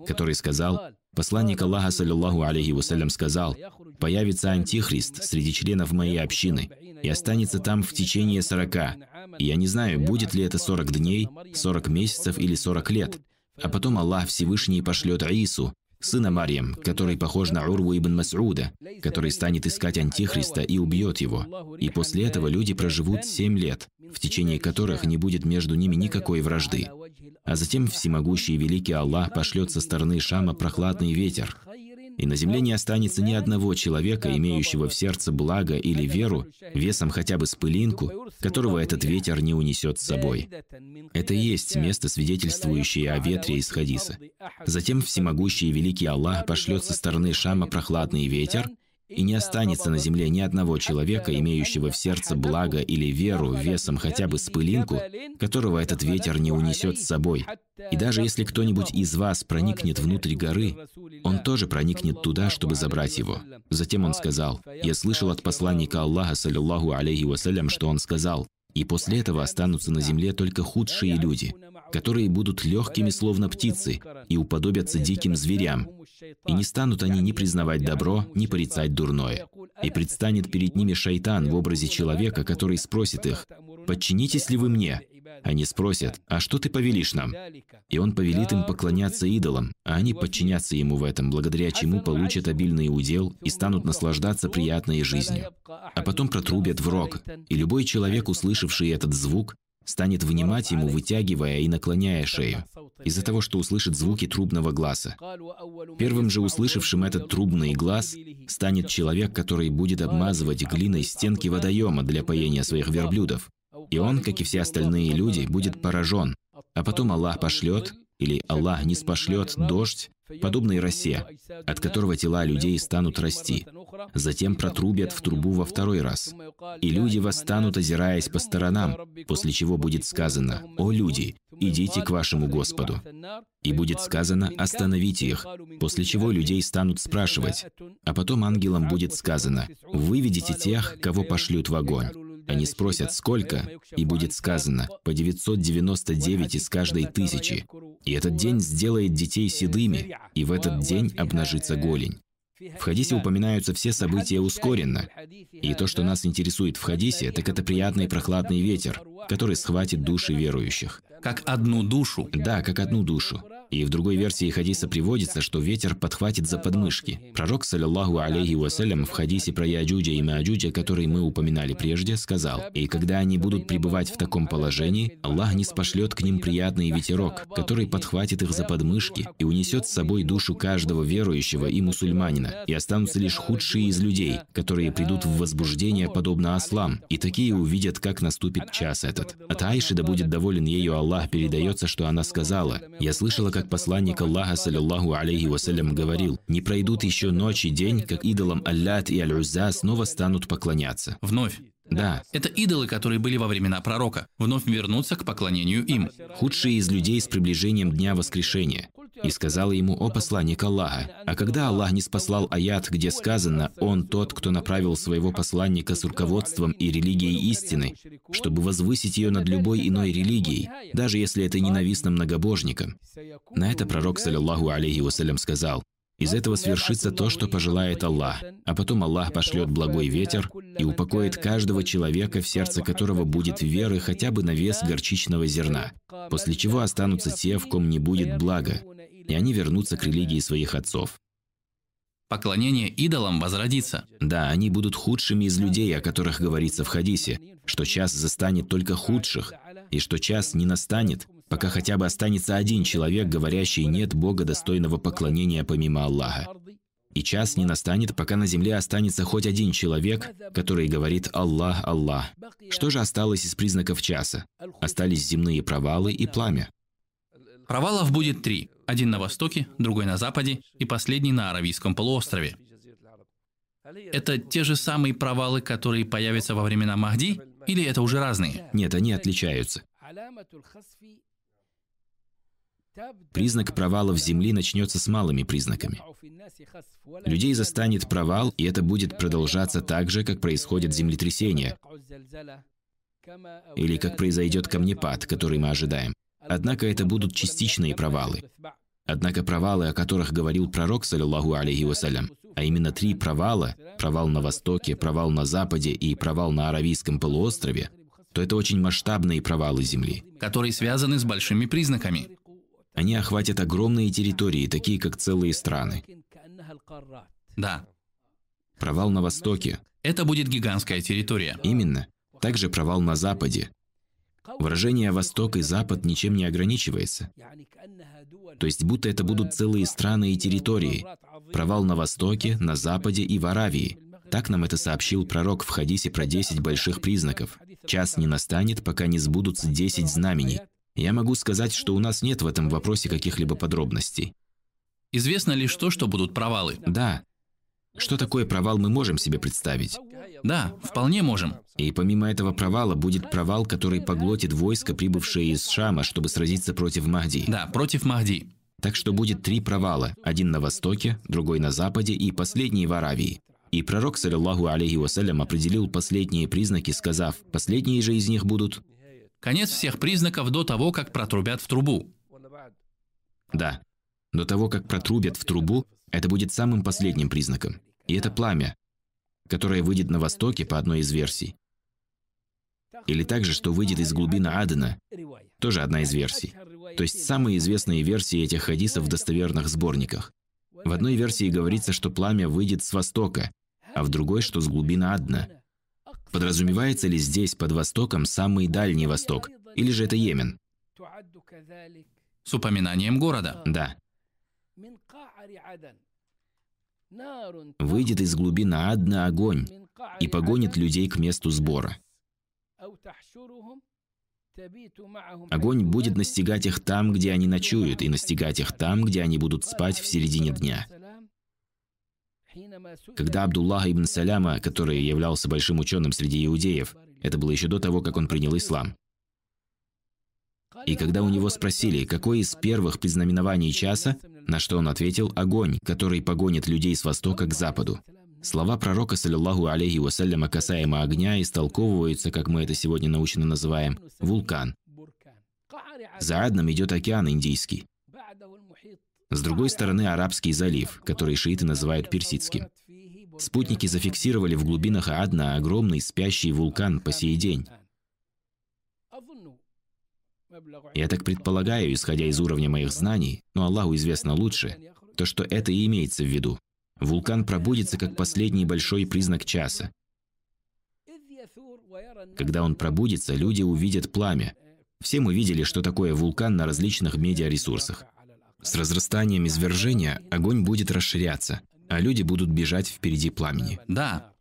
который сказал, посланник Аллаха, саллиллаху алейхи вассалям, сказал, «Появится антихрист среди членов моей общины, и останется там в течение сорока. Я не знаю, будет ли это сорок дней, сорок месяцев или сорок лет. А потом Аллах Всевышний пошлет Аису, сына Марьям, который похож на Урву ибн Мас'уда, который станет искать Антихриста и убьет его. И после этого люди проживут семь лет, в течение которых не будет между ними никакой вражды. А затем всемогущий великий Аллах пошлет со стороны Шама прохладный ветер, и на земле не останется ни одного человека, имеющего в сердце благо или веру, весом хотя бы с пылинку, которого этот ветер не унесет с собой. Это и есть место, свидетельствующее о ветре из хадиса. Затем всемогущий и великий Аллах пошлет со стороны Шама прохладный ветер, и не останется на земле ни одного человека, имеющего в сердце благо или веру весом хотя бы с пылинку, которого этот ветер не унесет с собой. И даже если кто-нибудь из вас проникнет внутрь горы, он тоже проникнет туда, чтобы забрать его. Затем он сказал, «Я слышал от посланника Аллаха, саллиллаху алейхи вассалям, что он сказал, и после этого останутся на земле только худшие люди, которые будут легкими, словно птицы, и уподобятся диким зверям, и не станут они ни признавать добро, ни порицать дурное. И предстанет перед ними шайтан в образе человека, который спросит их, «Подчинитесь ли вы мне?» Они спросят, «А что ты повелишь нам?» И он повелит им поклоняться идолам, а они подчинятся ему в этом, благодаря чему получат обильный удел и станут наслаждаться приятной жизнью. А потом протрубят в рог, и любой человек, услышавший этот звук, станет внимать ему, вытягивая и наклоняя шею, из-за того, что услышит звуки трубного глаза. Первым же услышавшим этот трубный глаз станет человек, который будет обмазывать глиной стенки водоема для поения своих верблюдов. И он, как и все остальные люди, будет поражен. А потом Аллах пошлет, или Аллах не спошлет дождь, подобный росе, от которого тела людей станут расти. Затем протрубят в трубу во второй раз. И люди восстанут, озираясь по сторонам, после чего будет сказано, «О люди, идите к вашему Господу». И будет сказано, «Остановите их», после чего людей станут спрашивать. А потом ангелам будет сказано, «Выведите тех, кого пошлют в огонь». Они спросят, сколько, и будет сказано, по 999 из каждой тысячи. И этот день сделает детей седыми, и в этот день обнажится голень. В хадисе упоминаются все события ускоренно. И то, что нас интересует в хадисе, так это приятный прохладный ветер, который схватит души верующих. Как одну душу. Да, как одну душу. И в другой версии хадиса приводится, что ветер подхватит за подмышки. Пророк, саллиллаху алейхи вассалям, в хадисе про Яджуджа и Маджуджа, который мы упоминали прежде, сказал, «И когда они будут пребывать в таком положении, Аллах не спошлет к ним приятный ветерок, который подхватит их за подмышки и унесет с собой душу каждого верующего и мусульманина, и останутся лишь худшие из людей, которые придут в возбуждение, подобно ослам, и такие увидят, как наступит час этот». От Айши, да будет доволен ею Аллах, передается, что она сказала, «Я слышала, как посланник Аллаха, саллиллаху алейхи вассалям, говорил, «Не пройдут еще ночь и день, как идолам Аллат и Аль-Узза снова станут поклоняться». Вновь. Да, Это идолы, которые были во времена пророка. Вновь вернутся к поклонению им. худшие из людей с приближением Дня Воскрешения. И сказал ему, «О посланник Аллаха». А когда Аллах не спаслал аят, где сказано, «Он тот, кто направил своего посланника с руководством и религией истины, чтобы возвысить ее над любой иной религией, даже если это ненавистно многобожникам». На это пророк, саллиллаху алейхи вассалям, сказал, из этого свершится то, что пожелает Аллах, а потом Аллах пошлет благой ветер и упокоит каждого человека, в сердце которого будет веры хотя бы на вес горчичного зерна, после чего останутся те, в ком не будет блага, и они вернутся к религии своих отцов. Поклонение идолам возродится. Да, они будут худшими из людей, о которых говорится в хадисе, что час застанет только худших, и что час не настанет, пока хотя бы останется один человек, говорящий «нет Бога, достойного поклонения помимо Аллаха». И час не настанет, пока на земле останется хоть один человек, который говорит «Аллах, Аллах». Что же осталось из признаков часа? Остались земные провалы и пламя. Провалов будет три. Один на востоке, другой на западе и последний на Аравийском полуострове. Это те же самые провалы, которые появятся во времена Махди, или это уже разные? Нет, они отличаются. Признак провалов Земли начнется с малыми признаками. Людей застанет провал, и это будет продолжаться так же, как происходит землетрясение, или как произойдет камнепад, который мы ожидаем. Однако это будут частичные провалы. Однако провалы, о которых говорил пророк, саллиллаху алейхи вассалям, а именно три провала, провал на Востоке, провал на Западе и провал на Аравийском полуострове, то это очень масштабные провалы Земли. которые связаны с большими признаками. Они охватят огромные территории, такие как целые страны. Да, Провал на Востоке. это будет гигантская территория. Именно. Также провал на Западе. Выражение «Восток» и «Запад» ничем не ограничивается. То есть будто это будут целые страны и территории. Провал на Востоке, на Западе и в Аравии. Так нам это сообщил пророк в хадисе про 10 больших признаков. Час не настанет, пока не сбудутся 10 знамений. Я могу сказать, что у нас нет в этом вопросе каких-либо подробностей. Известно лишь то, что будут провалы. Да. Что такое провал, мы можем себе представить. Да, вполне можем. И помимо этого провала будет провал, который поглотит войско, прибывшее из Шама, чтобы сразиться против Махди. Да, против Махди. Так что будет три провала. Один на востоке, другой на западе и последний в Аравии. И пророк, саллиллаху алейхи вассалям, определил последние признаки, сказав, последние же из них будут... Конец всех признаков до того, как протрубят в трубу. Да. До того, как протрубят в трубу, это будет самым последним признаком. И это пламя, которое выйдет на востоке по одной из версий. Или также, что выйдет из глубины Адена, тоже одна из версий. То есть самые известные версии этих хадисов в достоверных сборниках. В одной версии говорится, что пламя выйдет с востока, а в другой, что с глубины Адна. Подразумевается ли здесь под востоком самый дальний восток, или же это Йемен? С упоминанием города. Да. Выйдет из глубины Адна огонь и погонит людей к месту сбора. Огонь будет настигать их там, где они ночуют, и настигать их там, где они будут спать в середине дня. Когда Абдуллах ибн Саляма, который являлся большим ученым среди иудеев, это было еще до того, как он принял ислам, и когда у него спросили, какой из первых предзнаменований часа, на что он ответил «огонь, который погонит людей с востока к западу». Слова пророка, саллиллаху алейхи вассаляма, касаемо огня, истолковываются, как мы это сегодня научно называем, вулкан. За Адном идет океан Индийский. С другой стороны Арабский залив, который шииты называют Персидским. Спутники зафиксировали в глубинах Адна огромный спящий вулкан по сей день. Я так предполагаю, исходя из уровня моих знаний, но Аллаху известно лучше, то, что это и имеется в виду. Вулкан пробудится как последний большой признак часа. Когда он пробудится, люди увидят пламя. Все мы видели, что такое вулкан на различных медиаресурсах. С разрастанием извержения огонь будет расширяться, а люди будут бежать впереди пламени. Да,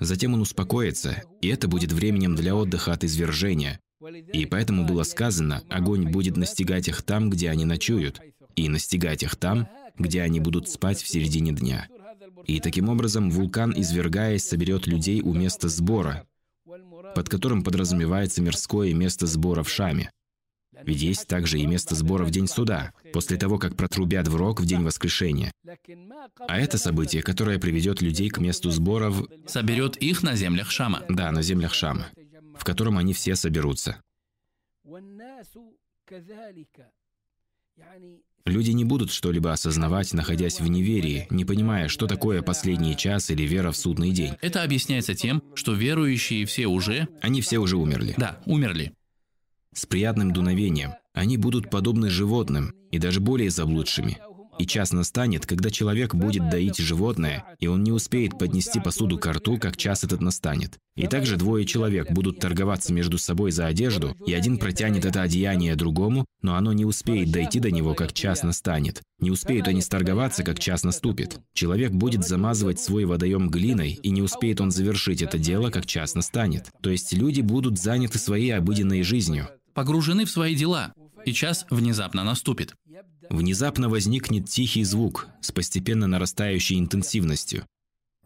Затем он успокоится, и это будет временем для отдыха от извержения, и поэтому было сказано, огонь будет настигать их там, где они ночуют, и настигать их там, где они будут спать в середине дня. И таким образом вулкан, извергаясь, соберет людей у места сбора, под которым подразумевается мирское место сбора в Шаме. Ведь есть также и место сбора в день суда, после того, как протрубят в рог в день воскрешения. А это событие, которое приведет людей к месту сбора в... соберет их на землях Шама. Да, на землях Шама в котором они все соберутся. Люди не будут что-либо осознавать, находясь в неверии, не понимая, что такое последний час или вера в судный день. Это объясняется тем, что верующие все уже... Они все уже умерли. Да, умерли. С приятным дуновением. Они будут подобны животным и даже более заблудшими. И час настанет, когда человек будет доить животное, и он не успеет поднести посуду к рту, как час этот настанет. И также двое человек будут торговаться между собой за одежду, и один протянет это одеяние другому, но оно не успеет дойти до него, как час настанет. Не успеют они сторговаться, как час наступит. Человек будет замазывать свой водоем глиной, и не успеет он завершить это дело, как час настанет. То есть люди будут заняты своей обыденной жизнью. Погружены в свои дела, и час внезапно наступит. Внезапно возникнет тихий звук с постепенно нарастающей интенсивностью.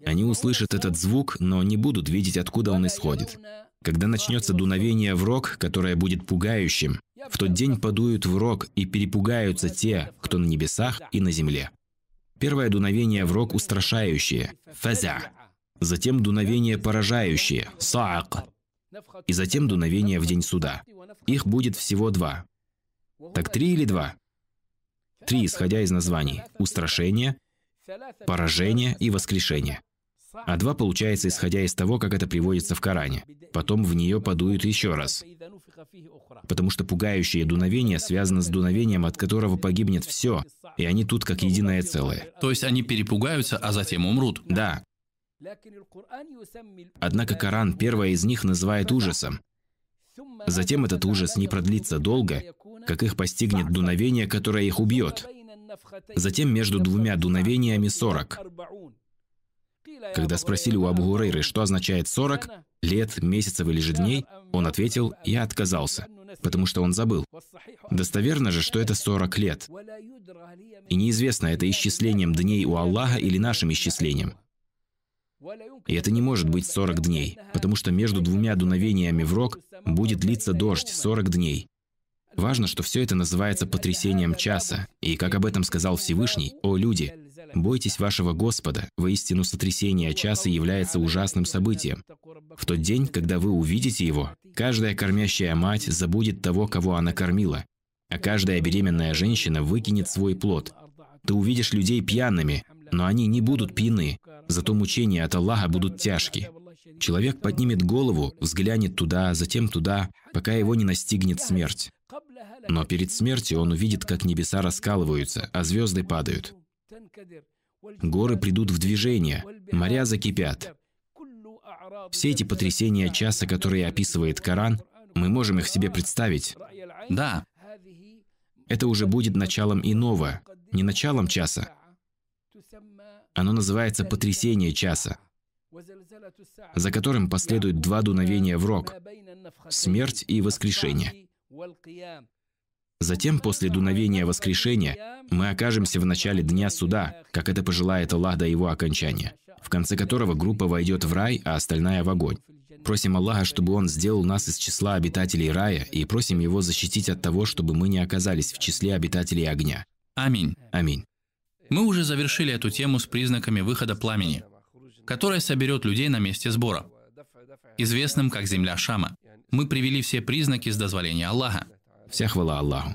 Они услышат этот звук, но не будут видеть, откуда он исходит. Когда начнется дуновение в рог, которое будет пугающим, в тот день подуют в рог и перепугаются те, кто на небесах и на земле. Первое дуновение в рог устрашающее – фаза. Затем дуновение поражающее – саак. И затем дуновение в день суда. Их будет всего два. Так три или два? Три, исходя из названий – устрашение, поражение и воскрешение. А два получается, исходя из того, как это приводится в Коране. Потом в нее подуют еще раз. Потому что пугающее дуновение связано с дуновением, от которого погибнет все, и они тут как единое целое. То есть они перепугаются, а затем умрут. Да. Однако Коран первое из них называет ужасом. Затем этот ужас не продлится долго, как их постигнет дуновение, которое их убьет. Затем между двумя дуновениями 40. Когда спросили у Абу Гурейры, что означает 40, лет, месяцев или же дней, он ответил, я отказался, потому что он забыл. Достоверно же, что это 40 лет. И неизвестно, это исчислением дней у Аллаха или нашим исчислением. И это не может быть 40 дней, потому что между двумя дуновениями в рог будет длиться дождь 40 дней. Важно, что все это называется потрясением часа, и, как об этом сказал Всевышний, «О люди, бойтесь вашего Господа, воистину сотрясение часа является ужасным событием. В тот день, когда вы увидите его, каждая кормящая мать забудет того, кого она кормила, а каждая беременная женщина выкинет свой плод. Ты увидишь людей пьяными, но они не будут пьяны, зато мучения от Аллаха будут тяжкие. Человек поднимет голову, взглянет туда, затем туда, пока его не настигнет смерть. Но перед смертью он увидит, как небеса раскалываются, а звезды падают. Горы придут в движение, моря закипят. Все эти потрясения часа, которые описывает Коран, мы можем их себе представить. Да. Это уже будет началом иного, не началом часа. Оно называется потрясение часа. за которым последуют два дуновения в рог – смерть и воскрешение. Затем, после дуновения воскрешения, мы окажемся в начале дня суда, как это пожелает Аллах до его окончания, в конце которого группа войдет в рай, а остальная в огонь. Просим Аллаха, чтобы Он сделал нас из числа обитателей рая, и просим Его защитить от того, чтобы мы не оказались в числе обитателей огня. Аминь. Аминь. Мы уже завершили эту тему с признаками выхода пламени, которое соберет людей на месте сбора, известным как земля Шама. Мы привели все признаки с дозволения Аллаха. Вся хвала Аллаху.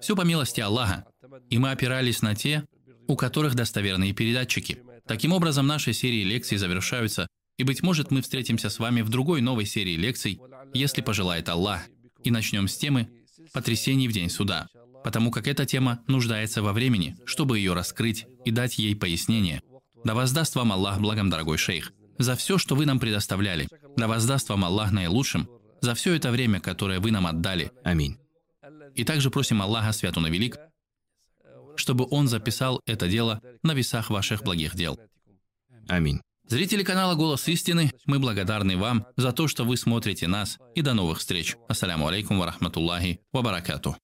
Все по милости Аллаха. И мы опирались на те, у которых достоверные передатчики. Таким образом, наши серии лекций завершаются, и, быть может, мы встретимся с вами в другой новой серии лекций, если пожелает Аллах, и начнем с темы «Потрясений в день суда», потому как эта тема нуждается во времени, чтобы ее раскрыть и дать ей пояснение. Да воздаст вам Аллах благом, дорогой шейх, за все, что вы нам предоставляли. Да воздаст вам Аллах наилучшим за все это время, которое вы нам отдали. Аминь. И также просим Аллаха, Свят Он и Велик, чтобы Он записал это дело на весах ваших благих дел. Аминь. Зрители канала «Голос истины», мы благодарны вам за то, что вы смотрите нас, и до новых встреч. Ассаляму алейкум ва рахматуллахи ва баракату.